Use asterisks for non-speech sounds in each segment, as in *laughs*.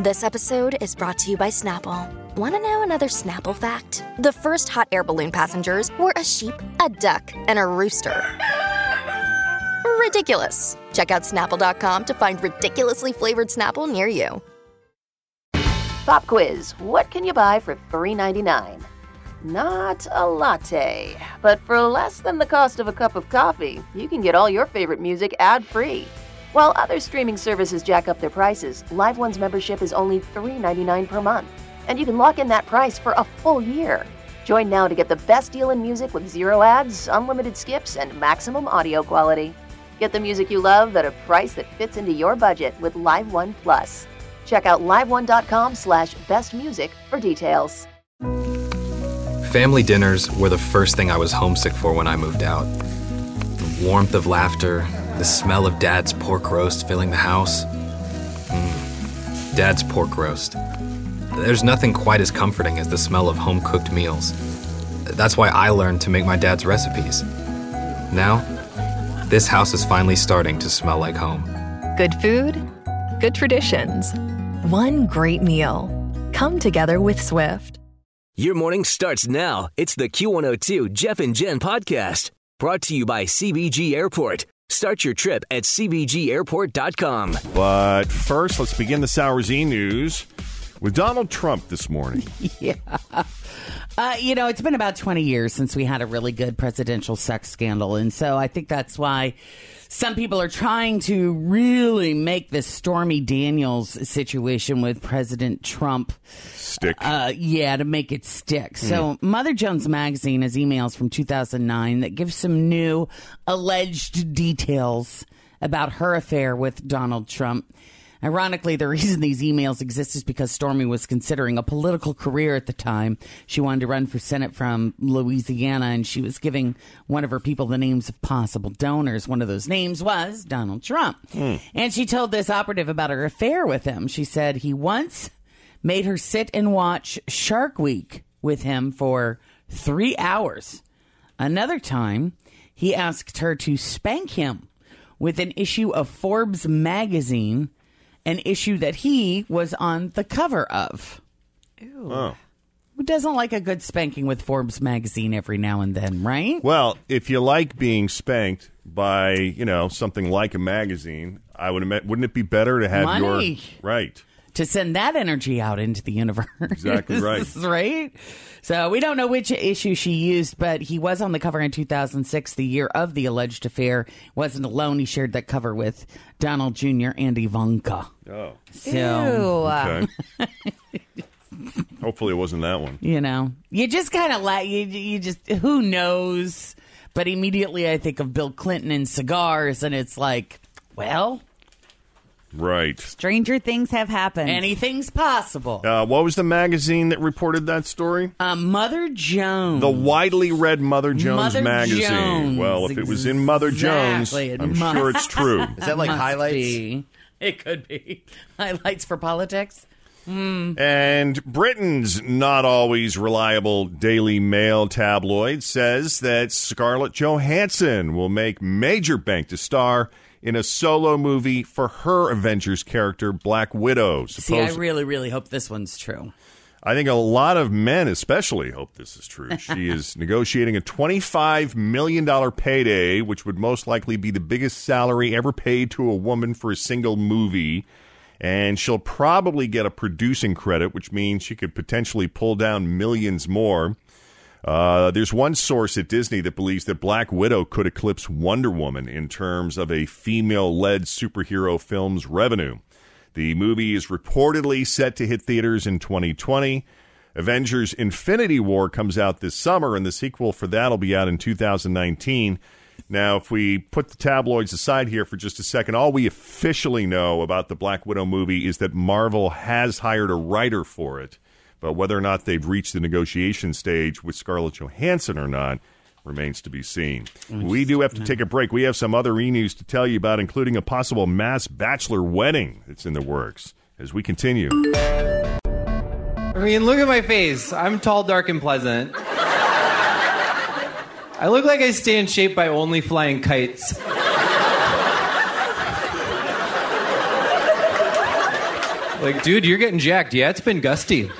This episode is brought to you by Snapple. Want to know another Snapple fact? The first hot air balloon passengers were a sheep, a duck, and a rooster. Ridiculous. Check out snapple.com to find ridiculously flavored Snapple near you. Pop quiz What can you buy for $3.99? Not a latte, but for less than the cost of a cup of coffee, you can get all your favorite music ad free. While other streaming services jack up their prices, Live One's membership is only $3.99 per month, and you can lock in that price for a full year. Join now to get the best deal in music with zero ads, unlimited skips, and maximum audio quality. Get the music you love at a price that fits into your budget with Live One Plus. Check out liveone.com slash bestmusic for details. Family dinners were the first thing I was homesick for when I moved out. The warmth of laughter, the smell of Dad's pork roast filling the house. Mm. Dad's pork roast. There's nothing quite as comforting as the smell of home cooked meals. That's why I learned to make my dad's recipes. Now, this house is finally starting to smell like home. Good food, good traditions. One great meal. Come together with Swift. Your morning starts now. It's the Q102 Jeff and Jen podcast brought to you by CVG Airport. Start your trip at CVGAirport.com. But first, let's begin the Sour Z news with Donald Trump this morning. *laughs* yeah. Uh, you know, it's been about 20 years since we had a really good presidential sex scandal. And so I think that's why some people are trying to really make this Stormy Daniels situation with President Trump stick. Uh, yeah, to make it stick. Mm. So, Mother Jones Magazine has emails from 2009 that give some new alleged details about her affair with Donald Trump. Ironically, the reason these emails exist is because Stormy was considering a political career at the time. She wanted to run for Senate from Louisiana, and she was giving one of her people the names of possible donors. One of those names was Donald Trump. Mm. And she told this operative about her affair with him. She said he once made her sit and watch Shark Week with him for three hours. Another time, he asked her to spank him with an issue of Forbes magazine an issue that he was on the cover of. Ew. Oh. Who doesn't like a good spanking with Forbes magazine every now and then, right? Well, if you like being spanked by, you know, something like a magazine, I would admit, wouldn't it be better to have Money. your right to send that energy out into the universe? Exactly *laughs* right. right? So we don't know which issue she used, but he was on the cover in 2006, the year of the alleged affair. Wasn't alone. He shared that cover with Donald Jr. and Ivanka. Oh. So, okay. Um, *laughs* Hopefully it wasn't that one. You know, you just kind of like, you, you just, who knows? But immediately I think of Bill Clinton and cigars, and it's like, well, Right. Stranger things have happened. anything's possible. Uh, what was the magazine that reported that story? Uh, Mother Jones. The widely read Mother Jones Mother magazine. Jones. Well, if it was in Mother Exactly. Jones, It I'm must- sure it's true. *laughs* Is that like highlights? be. It could be *laughs* highlights for politics. And Britain's not always reliable Daily Mail tabloid says that Scarlett Johansson will make major bank to star in a solo movie for her Avengers character, Black Widow. See, I really, really hope this one's true. I think a lot of men, especially, hope this is true. She *laughs* is negotiating a $25 million payday, which would most likely be the biggest salary ever paid to a woman for a single movie. And she'll probably get a producing credit, which means she could potentially pull down millions more. Uh, there's one source at Disney that believes that Black Widow could eclipse Wonder Woman in terms of a female led superhero film's revenue. The movie is reportedly set to hit theaters in 2020. Avengers Infinity War comes out this summer, and the sequel for that will be out in 2019. Now, if we put the tabloids aside here for just a second, all we officially know about the Black Widow movie is that Marvel has hired a writer for it. But whether or not they've reached the negotiation stage with Scarlett Johansson or not remains to be seen. We do have to take a break. We have some other e news to tell you about, including a possible mass bachelor wedding that's in the works. As we continue. I mean, look at my face. I'm tall, dark, and pleasant. I look like I stay in shape by only flying kites. like, dude, you're getting jacked. Yeah, it's been gusty.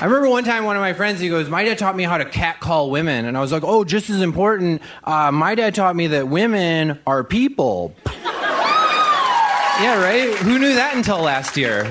I remember one time one of my friends, he goes, My dad taught me how to catcall women. And I was like, Oh, just as important, uh, my dad taught me that women are people. yeah, right? Who knew that until last year?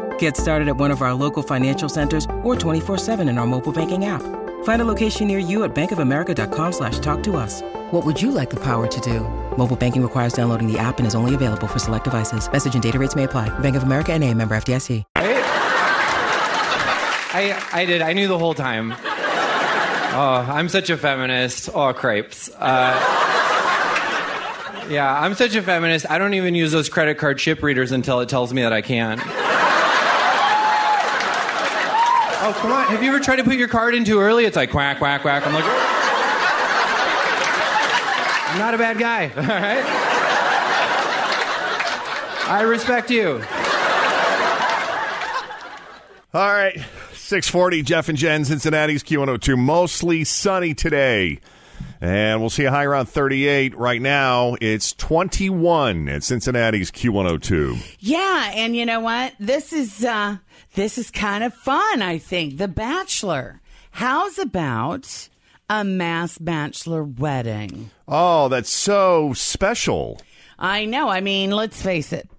Get started at one of our local financial centers or 24-7 in our mobile banking app. Find a location near you at bankofamerica.com slash talk to us. What would you like the power to do? Mobile banking requires downloading the app and is only available for select devices. Message and data rates may apply. Bank of America and a member FDIC. I, I did. I knew the whole time. Oh, I'm such a feminist. Oh, crepes. Uh, yeah, I'm such a feminist. I don't even use those credit card chip readers until it tells me that I can. Oh, come on. Have you ever tried to put your card in too early? It's like quack, quack, quack. I'm like, I'm not a bad guy, *laughs* all right? I respect you. All right, 640, Jeff and Jen, Cincinnati's Q102. Mostly sunny today. And we'll see a high around 38. Right now, it's 21 at Cincinnati's Q102. Yeah, and you know what? This is uh this is kind of fun, I think. The Bachelor. How's about a mass bachelor wedding? Oh, that's so special. I know. I mean, let's face it.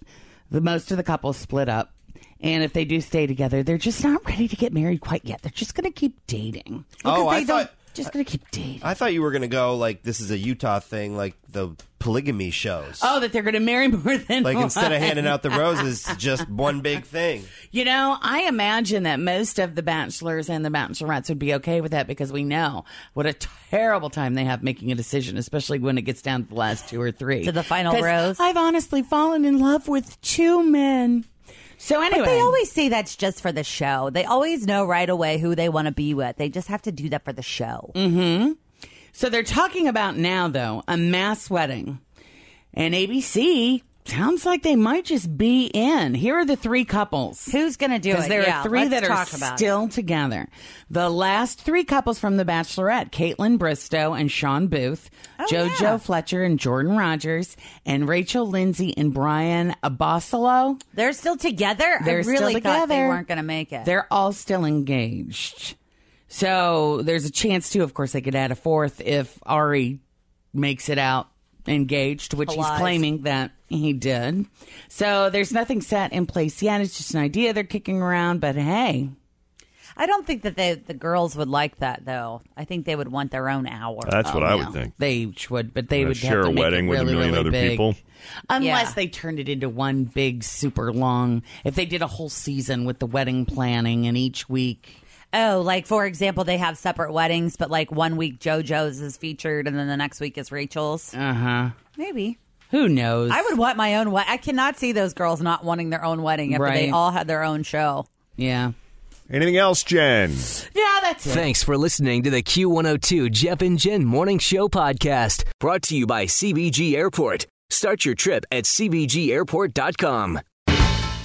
The most of the couples split up. And if they do stay together, they're just not ready to get married quite yet. They're just going to keep dating. Oh, I they don't- thought- just going to keep dating. I thought you were going to go like this is a Utah thing, like the polygamy shows. Oh, that they're going to marry more than like one. instead of *laughs* handing out the roses, just one big thing. You know, I imagine that most of the bachelors and the bachelorettes would be okay with that because we know what a terrible time they have making a decision, especially when it gets down to the last two or three. To the final rose. I've honestly fallen in love with two men. So anyway, But they always say that's just for the show. They always know right away who they want to be with. They just have to do that for the show. Mm-hmm. So they're talking about now, though, a mass wedding. And ABC sounds like they might just be in. Here are the three couples. Who's going to do Because it? there Yeah, are three that are about it. still together. The last three couples from The Bachelorette Kaitlyn Bristowe and Shawn Booth, Oh, JoJo yeah. Fletcher and Jordan Rodgers, and Rachel Lindsay and Bryan Abasolo. They're still together? I They're really still thought they weren't gonna make it. They're all still engaged. So there's a chance, too, of course, they could add a fourth if Arie makes it out engaged, which Lies. he's claiming that he did. So there's nothing set in place yet. It's just an idea they're kicking around, but hey. I don't think that they, the girls would like that, though. I think they would want their own hour. That's what oh, I would think. They each would, but they would share have to a make wedding it with a million really other big. people? Unless Yeah. they turned it into one big, super long. If they did a whole season with the wedding planning and each week. Oh, like for example, they have separate weddings, but like one week JoJo's is featured, and then the next week is Rachel's. Uh huh. Maybe. Who knows? I would want my own wedding. I cannot see those girls not wanting their own wedding after they Right. all had their own show. Yeah. Anything else, Jen? Yeah, that's it. Thanks for listening to the Q102 Jeff and Jen Morning Show podcast, brought to you by CVG Airport. Start your trip at CVGAirport.com.